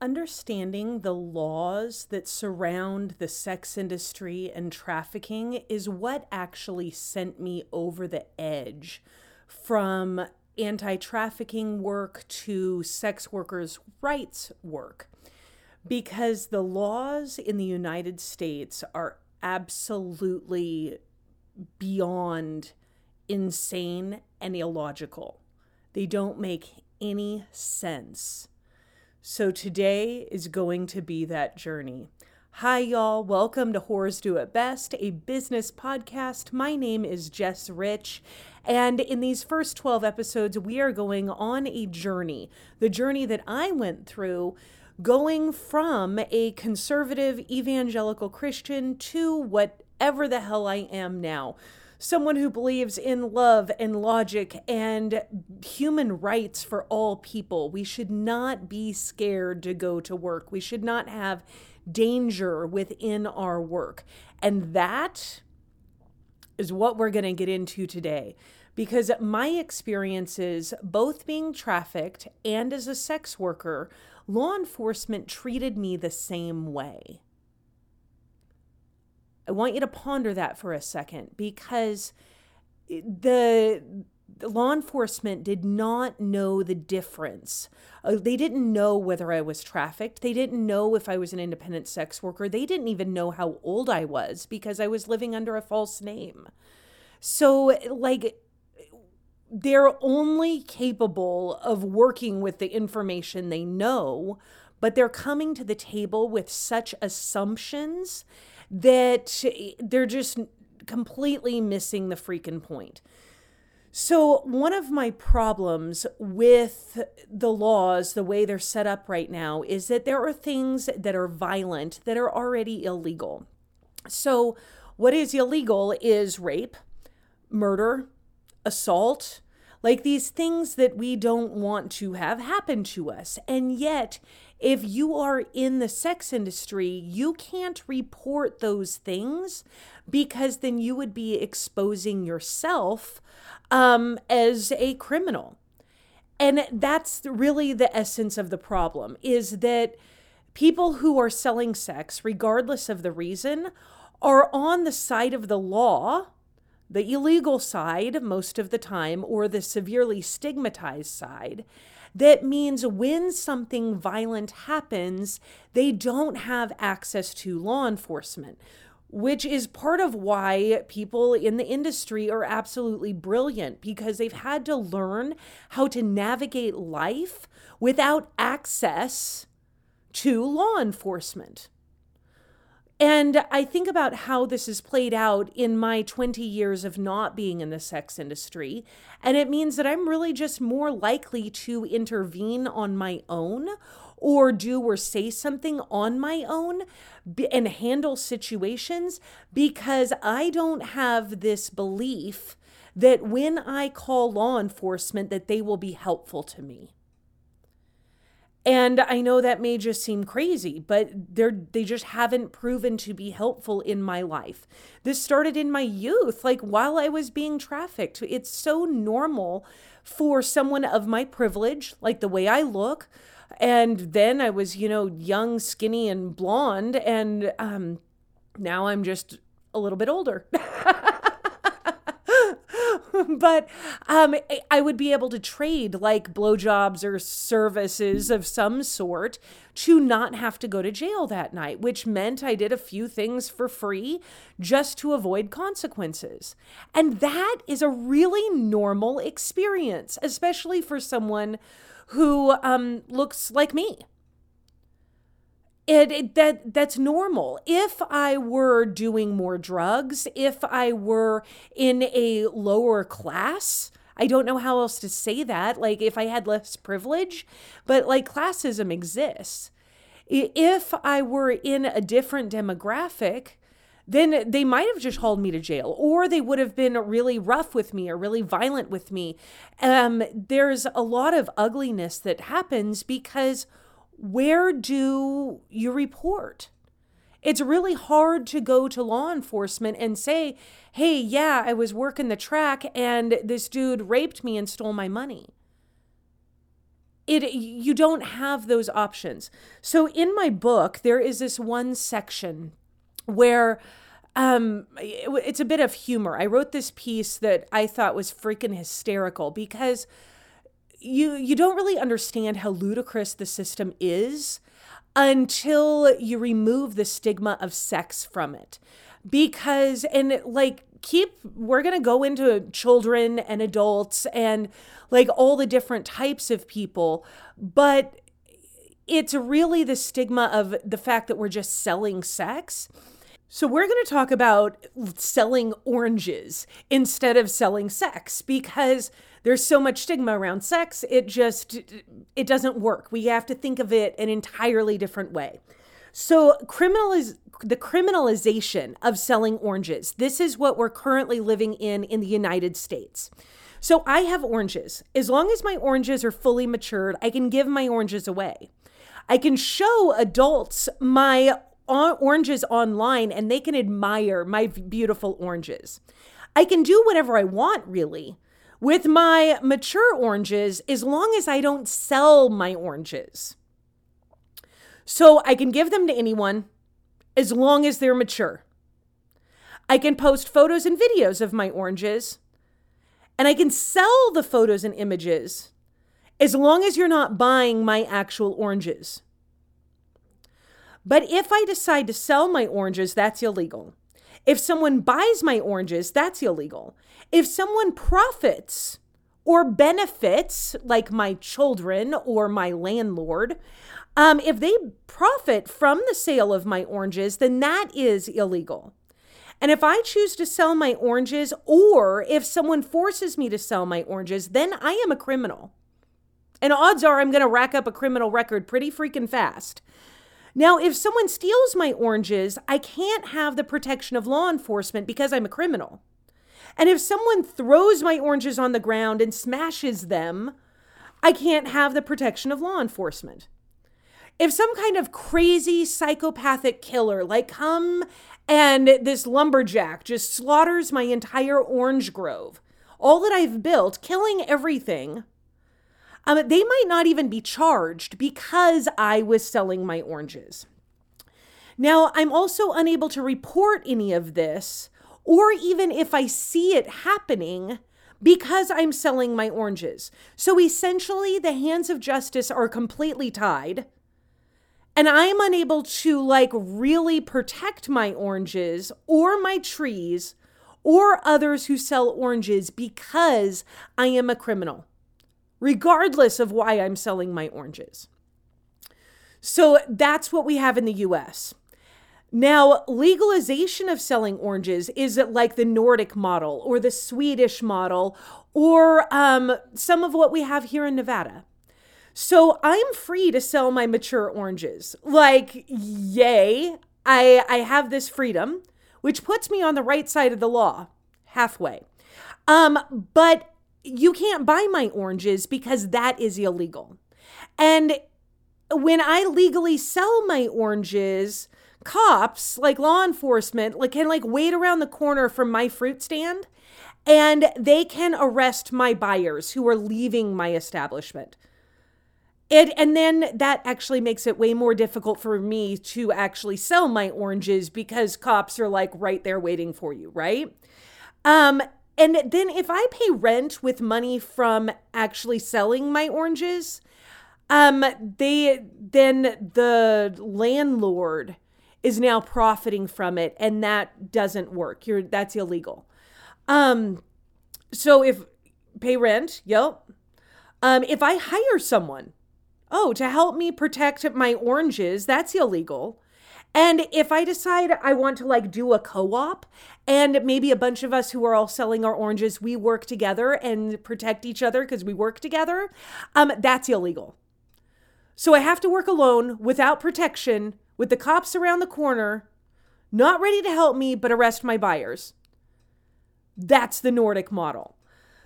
understanding the laws that surround the sex industry and trafficking is what actually sent me over the edge from anti trafficking work to sex workers' rights work. Because the laws in the United States are absolutely beyond insane and illogical. They don't make any sense. So today is going to be that journey. Hi, y'all. Welcome to Whores Do It Best, a business podcast. My name is Jes Rich. And in these first 12 episodes, we are going on a journey, the journey that I went through going from a conservative evangelical Christian to whatever the hell I am now someone who believes in love and logic and human rights for all people. We should not be scared to go to work. We should not have danger within our work. And that is what we're going to get into today. Because my experiences, both being trafficked and as a sex worker, law enforcement treated me the same way. I want you to ponder that for a second because the, the law enforcement did not know the difference. Uh, they didn't know whether I was trafficked. They didn't know if I was an independent sex worker. They didn't even know how old I was because I was living under a false name. So, like, they're only capable of working with the information they know, but they're coming to the table with such assumptions that they're just completely missing the freaking point. So, one of my problems with the laws, the way they're set up right now, is that there are things that are violent that are already illegal. So, what is illegal is rape, murder, assault, like these things that we don't want to have happen to us. And yet, if you are in the sex industry, you can't report those things because then you would be exposing yourself um, as a criminal. And that's really the essence of the problem is that people who are selling sex, regardless of the reason, are on the side of the law, the illegal side most of the time, or the severely stigmatized side that means when something violent happens, they don't have access to law enforcement, which is part of why people in the industry are absolutely brilliant because they've had to learn how to navigate life without access to law enforcement. And I think about how this has played out in my 20 years of not being in the sex industry. And it means that I'm really just more likely to intervene on my own or do or say something on my own and handle situations because I don't have this belief that when I call law enforcement that they will be helpful to me. And I know that may just seem crazy, but they're they just haven't proven to be helpful in my life. This started in my youth, like while I was being trafficked. It's so normal for someone of my privilege, like the way I look. And then I was, you know, young, skinny, and blonde, and um, now I'm just a little bit older. but um, I would be able to trade like blowjobs or services of some sort to not have to go to jail that night, which meant I did a few things for free just to avoid consequences. And that is a really normal experience, especially for someone who um, looks like me it, it, that that's normal. If i were doing more drugs if i were in a lower class i don't know how else to say that like if i had less privilege but like classism exists. If i were in a different demographic then they might have just hauled me to jail or they would have been really rough with me or really violent with me. Um, there's a lot of ugliness that happens because where do you report? It's really hard to go to law enforcement and say, hey, yeah, I was working the track and this dude raped me and stole my money. it you don't have those options. So in my book, there is this one section where um, it's a bit of humor. I wrote this piece that I thought was freaking hysterical because you you don't really understand how ludicrous the system is until you remove the stigma of sex from it. Because and like keep we're going to go into children and adults and like all the different types of people, but it's really the stigma of the fact that we're just selling sex so, we're going to talk about selling oranges instead of selling sex because there's so much stigma around sex. It just it doesn't work. We have to think of it an entirely different way. So, criminaliz- the criminalization of selling oranges. This is what we're currently living in in the United States. So, I have oranges. As long as my oranges are fully matured, I can give my oranges away. I can show adults my oranges online and they can admire my beautiful oranges. I can do whatever I want, really, with my mature oranges as long as I don't sell my oranges. So I can give them to anyone as long as they're mature. I can post photos and videos of my oranges, and I can sell the photos and images as long as you're not buying my actual oranges. But if I decide to sell my oranges, that's illegal. If someone buys my oranges, that's illegal. If someone profits or benefits, like my children or my landlord, um, if they profit from the sale of my oranges, then that is illegal. And if I choose to sell my oranges, or if someone forces me to sell my oranges, then I am a criminal. And odds are I'm going to rack up a criminal record pretty freaking fast. Now, if someone steals my oranges, I can't have the protection of law enforcement because I'm a criminal. And if someone throws my oranges on the ground and smashes them, I can't have the protection of law enforcement. If some kind of crazy psychopathic killer, like come and this lumberjack just slaughters my entire orange grove, all that I've built, killing everything, um, they might not even be charged because I was selling my oranges. Now, I'm also unable to report any of this, or even if I see it happening, because I'm selling my oranges. So essentially, the hands of justice are completely tied. And I'm unable to like really protect my oranges or my trees or others who sell oranges because I am a criminal regardless of why I'm selling my oranges. So that's what we have in the US. Now, legalization of selling oranges is like the Nordic model or the Swedish model or um, some of what we have here in Nevada. So I'm free to sell my mature oranges. Like, yay, I, I have this freedom, which puts me on the right side of the law, halfway. Um, but you can't buy my oranges because that is illegal. And when I legally sell my oranges, cops, like law enforcement, like can like wait around the corner from my fruit stand and they can arrest my buyers who are leaving my establishment. It, and then that actually makes it way more difficult for me to actually sell my oranges because cops are like right there waiting for you, right? Um, and then if I pay rent with money from actually selling my oranges, um, they then the landlord is now profiting from it, and that doesn't work. You're that's illegal. Um, so if pay rent, yep. Um, if I hire someone, oh, to help me protect my oranges, that's illegal. And if I decide I want to like do a co op and maybe a bunch of us who are all selling our oranges, we work together and protect each other because we work together, um, that's illegal. So I have to work alone without protection with the cops around the corner, not ready to help me, but arrest my buyers. That's the Nordic model.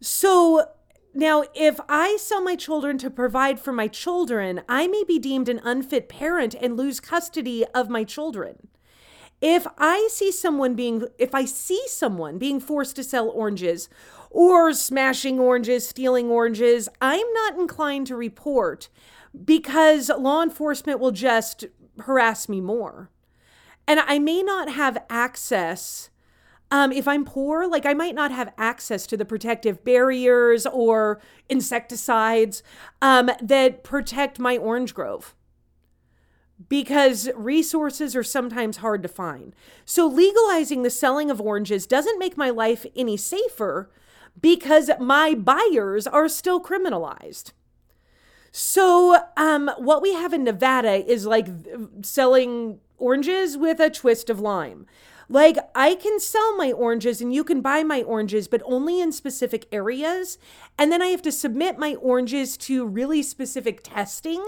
So now, if I sell my children to provide for my children, I may be deemed an unfit parent and lose custody of my children. If I see someone being, if I see someone being forced to sell oranges or smashing oranges, stealing oranges, I'm not inclined to report because law enforcement will just harass me more. And I may not have access. Um, if I'm poor, like I might not have access to the protective barriers or insecticides um, that protect my orange grove because resources are sometimes hard to find. So, legalizing the selling of oranges doesn't make my life any safer because my buyers are still criminalized. So, um, what we have in Nevada is like selling oranges with a twist of lime. Like, I can sell my oranges and you can buy my oranges, but only in specific areas. And then I have to submit my oranges to really specific testing.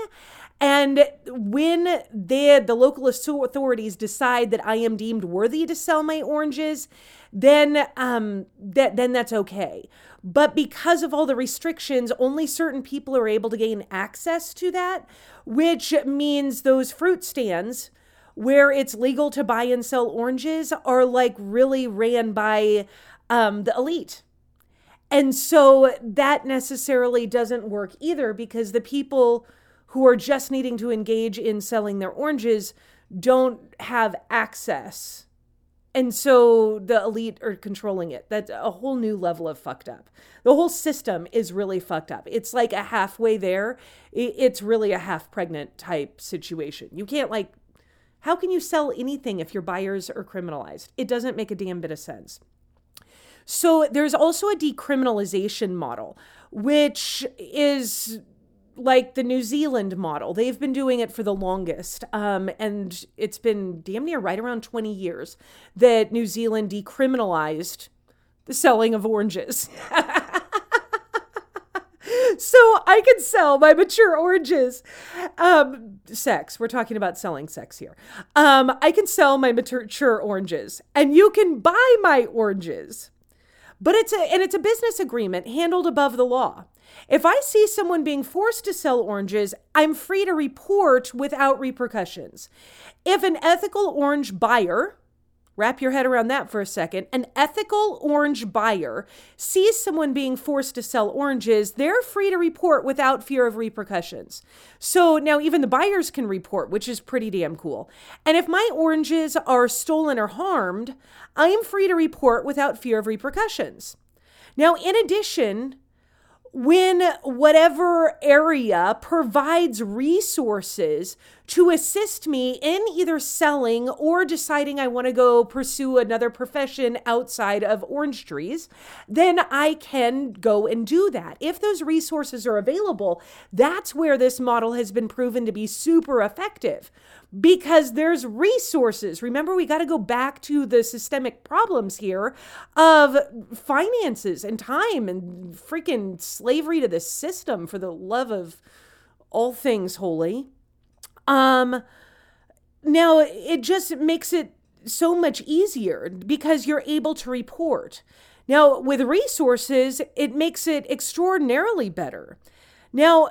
And when they, the local authorities decide that I am deemed worthy to sell my oranges, then um, that then that's okay. But because of all the restrictions, only certain people are able to gain access to that, which means those fruit stands where it's legal to buy and sell oranges are like really ran by um, the elite. And so that necessarily doesn't work either because the people who are just needing to engage in selling their oranges don't have access and so the elite are controlling it. That's a whole new level of fucked up. The whole system is really fucked up. It's like a halfway there. It's really a half pregnant type situation. You can't, like, how can you sell anything if your buyers are criminalized? It doesn't make a damn bit of sense. So there's also a decriminalization model, which is like the New Zealand model. They've been doing it for the longest. Um, and it's been damn near right around 20 years that New Zealand decriminalized the selling of oranges. so I can sell my mature oranges. Um, sex. We're talking about selling sex here. Um, I can sell my mature oranges, and you can buy my oranges. But it's a and it's a business agreement handled above the law. If I see someone being forced to sell oranges, I'm free to report without repercussions. If an ethical orange buyer, wrap your head around that for a second, an ethical orange buyer sees someone being forced to sell oranges, they're free to report without fear of repercussions. So now even the buyers can report, which is pretty damn cool. And if my oranges are stolen or harmed, I am free to report without fear of repercussions. Now, in addition, when whatever area provides resources to assist me in either selling or deciding I want to go pursue another profession outside of orange trees, then I can go and do that. If those resources are available, that's where this model has been proven to be super effective because there's resources. Remember, we got to go back to the systemic problems here of finances and time and freaking slavery to the system for the love of all things holy. Um, now, it just makes it so much easier because you're able to report. Now, with resources, it makes it extraordinarily better. Now,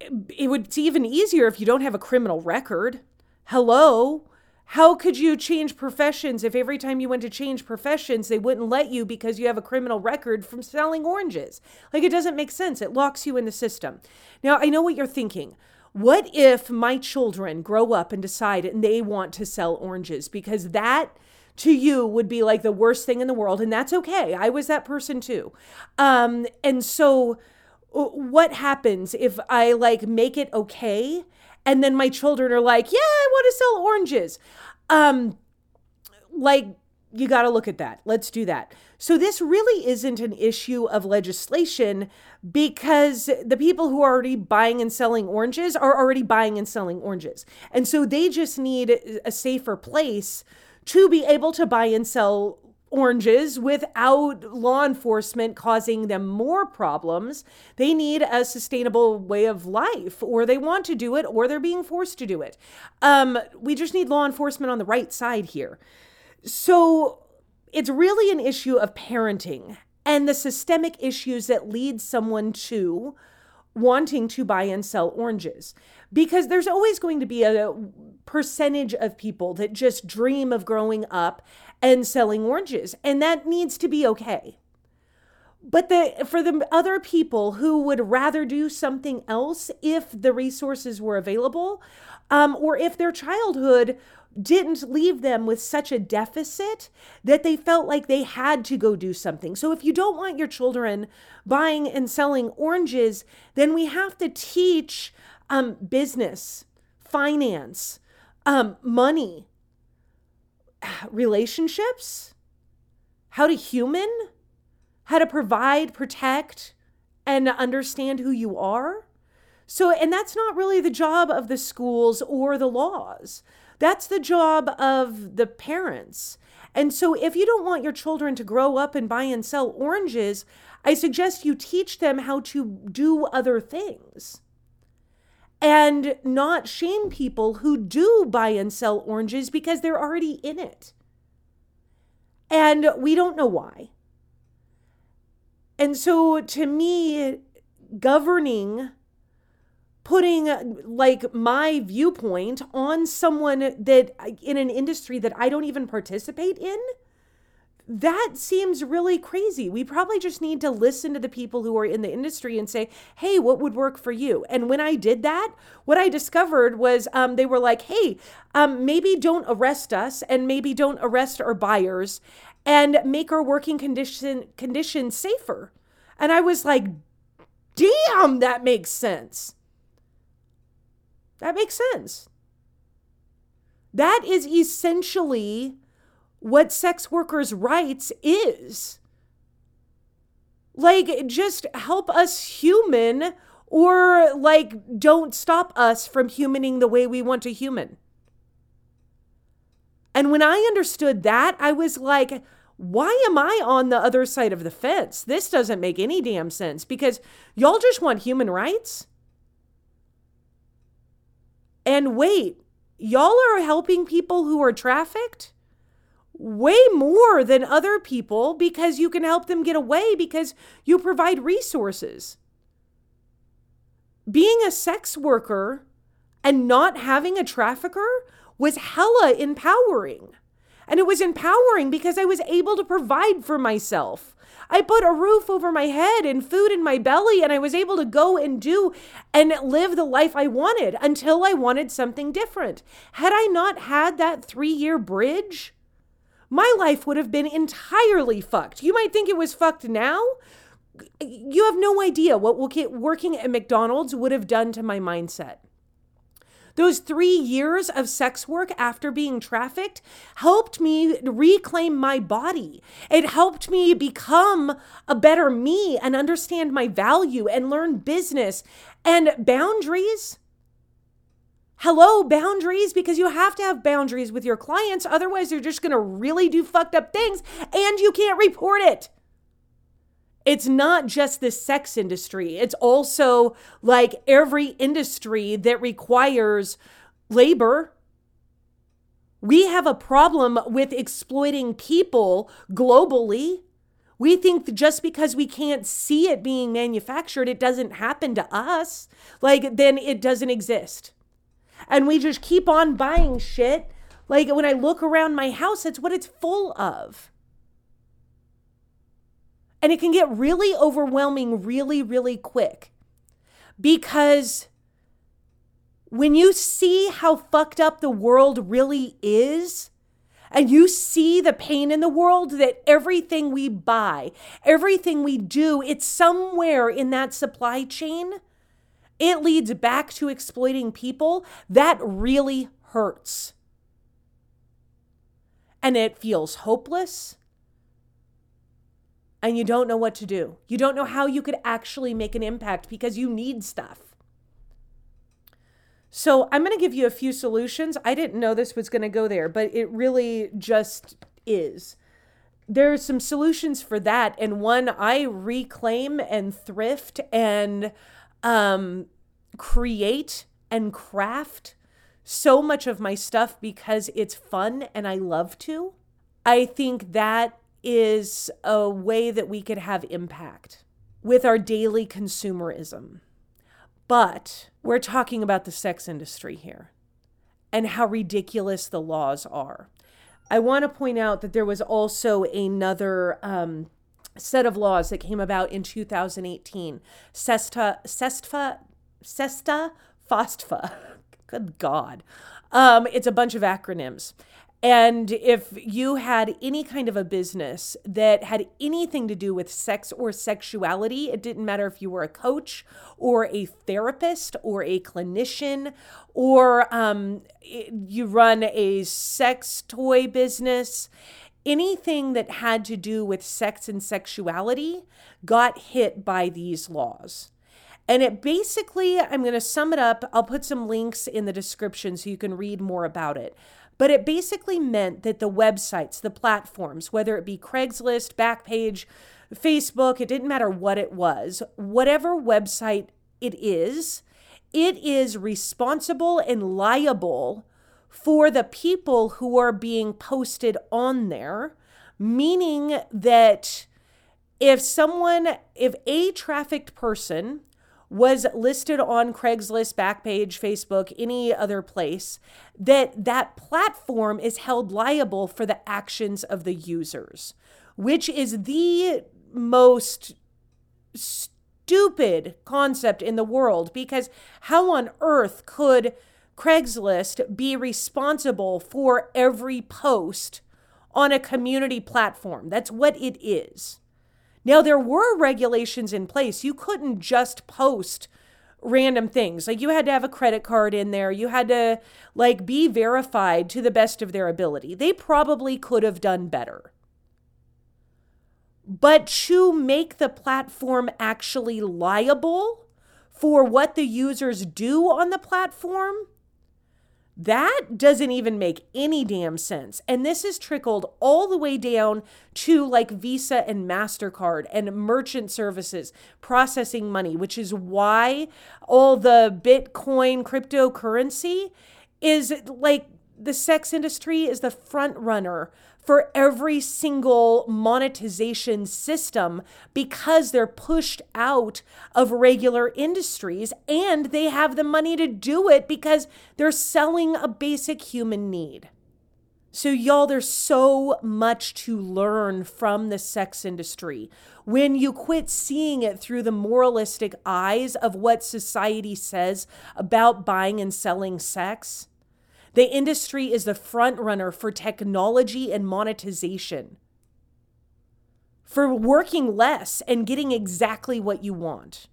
it would it's even easier if you don't have a criminal record. Hello? How could you change professions if every time you went to change professions, they wouldn't let you because you have a criminal record from selling oranges? Like, it doesn't make sense. It locks you in the system. Now, I know what you're thinking. What if my children grow up and decide and they want to sell oranges? Because that to you would be like the worst thing in the world. And that's okay. I was that person too. Um, and so, what happens if I like make it okay and then my children are like, "Yeah, I want to sell oranges." Um like you got to look at that. Let's do that. So this really isn't an issue of legislation because the people who are already buying and selling oranges are already buying and selling oranges. And so they just need a safer place to be able to buy and sell oranges without law enforcement causing them more problems. They need a sustainable way of life, or they want to do it, or they're being forced to do it. Um, we just need law enforcement on the right side here. So it's really an issue of parenting and the systemic issues that lead someone to wanting to buy and sell oranges because there's always going to be a percentage of people that just dream of growing up and selling oranges, and that needs to be okay. But the for the other people who would rather do something else if the resources were available, um, or if their childhood didn't leave them with such a deficit that they felt like they had to go do something. So if you don't want your children buying and selling oranges, then we have to teach um, business, finance, um, money, relationships, how to human, how to provide, protect, and understand who you are. So, and that's not really the job of the schools or the laws. That's the job of the parents. And so, if you don't want your children to grow up and buy and sell oranges, I suggest you teach them how to do other things and not shame people who do buy and sell oranges because they're already in it. And we don't know why. And so, to me, governing, putting like my viewpoint on someone that in an industry that I don't even participate in that seems really crazy. We probably just need to listen to the people who are in the industry and say, hey, what would work for you? And when I did that, what I discovered was um, they were like, hey, um, maybe don't arrest us and maybe don't arrest our buyers and make our working condition conditions safer. And I was like, damn, that makes sense. That makes sense. That is essentially what sex workers' rights is. Like, just help us human or like don't stop us from humaning the way we want to human. And when I understood that, I was like, why am I on the other side of the fence? This doesn't make any damn sense because y'all just want human rights. And wait, y'all are helping people who are trafficked? Way more than other people because you can help them get away because you provide resources. Being a sex worker and not having a trafficker was hella empowering. And it was empowering because I was able to provide for myself. I put a roof over my head and food in my belly, and I was able to go and do and live the life I wanted until I wanted something different. Had I not had that three year bridge, my life would have been entirely fucked. You might think it was fucked now. You have no idea what working at McDonald's would have done to my mindset. Those three years of sex work after being trafficked helped me reclaim my body. It helped me become a better me and understand my value and learn business and boundaries hello, boundaries, because you have to have boundaries with your clients. Otherwise, they're just going to really do fucked up things and you can't report it. It's not just the sex industry, it's also like every industry that requires labor. We have a problem with exploiting people globally. We think just because we can't see it being manufactured, it doesn't happen to us. Like, then it doesn't exist and we just keep on buying shit. Like when I look around my house, it's what it's full of. And it can get really overwhelming really, really quick because when you see how fucked up the world really is, and you see the pain in the world that everything we buy, everything we do, it's somewhere in that supply chain it leads back to exploiting people, that really hurts. And it feels hopeless. And you don't know what to do. You don't know how you could actually make an impact because you need stuff. So, I'm going to give you a few solutions. I didn't know this was going to go there, but it really just is. There's some solutions for that. And one, I reclaim and thrift and um, create and craft so much of my stuff because it's fun and I love to. I think that is a way that we could have impact with our daily consumerism. But we're talking about the sex industry here. and how ridiculous the laws are. I want to point out that there was also another um, set of laws that came about in 2018. Sesta, Sesta, Sesta FOSTFA. Good God. Um, it's a bunch of acronyms. And if you had any kind of a business that had anything to do with sex or sexuality, it didn't matter if you were a coach or a therapist or a clinician or um, you run a sex toy business, anything that had to do with sex and sexuality got hit by these laws. And it basically, I'm going to sum it up. I'll put some links in the description so you can read more about it. But it basically meant that the websites, the platforms, whether it be Craigslist, Backpage, Facebook, it didn't matter what it was, whatever website it is, it is responsible and liable for the people who are being posted on there, meaning that if someone, if a trafficked person was listed on Craigslist, Backpage, Facebook, any other place, that that platform is held liable for the actions of the users, which is the most stupid concept in the world because how on earth could Craigslist be responsible for every post on a community platform? That's what it is. Now, there were regulations in place. You couldn't just post random things. Like you had to have a credit card in there. You had to like be verified to the best of their ability. They probably could have done better. But to make the platform actually liable for what the users do on the platform, that doesn't even make any damn sense. And this is trickled all the way down to like Visa and MasterCard and merchant services processing money, which is why all the Bitcoin cryptocurrency is like the sex industry is the front runner for every single monetization system because they're pushed out of regular industries and they have the money to do it because they're selling a basic human need. So, y'all, there's so much to learn from the sex industry. When you quit seeing it through the moralistic eyes of what society says about buying and selling sex, the industry is the front runner for technology and monetization, for working less and getting exactly what you want.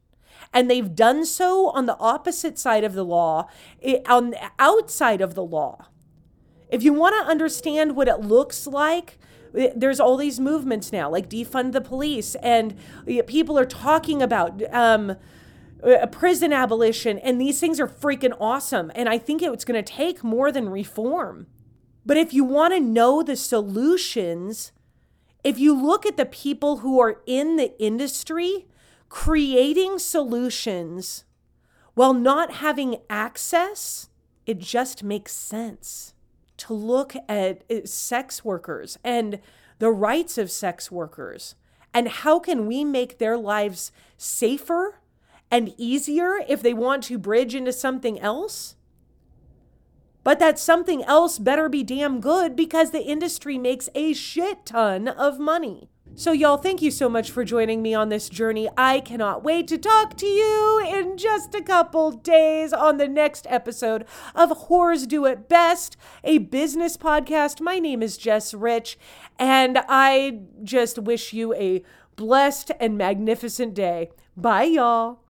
And they've done so on the opposite side of the law, on the outside of the law. If you want to understand what it looks like, there's all these movements now, like defund the police, and people are talking about um, a prison abolition, and these things are freaking awesome. And I think it's going to take more than reform. But if you want to know the solutions, if you look at the people who are in the industry creating solutions while not having access, it just makes sense to look at uh, sex workers and the rights of sex workers and how can we make their lives safer and easier if they want to bridge into something else. But that something else better be damn good because the industry makes a shit ton of money. So, y'all, thank you so much for joining me on this journey. I cannot wait to talk to you in just a couple days on the next episode of Whores Do It Best, a business podcast. My name is Jes Rich, and I just wish you a blessed and magnificent day. Bye, y'all.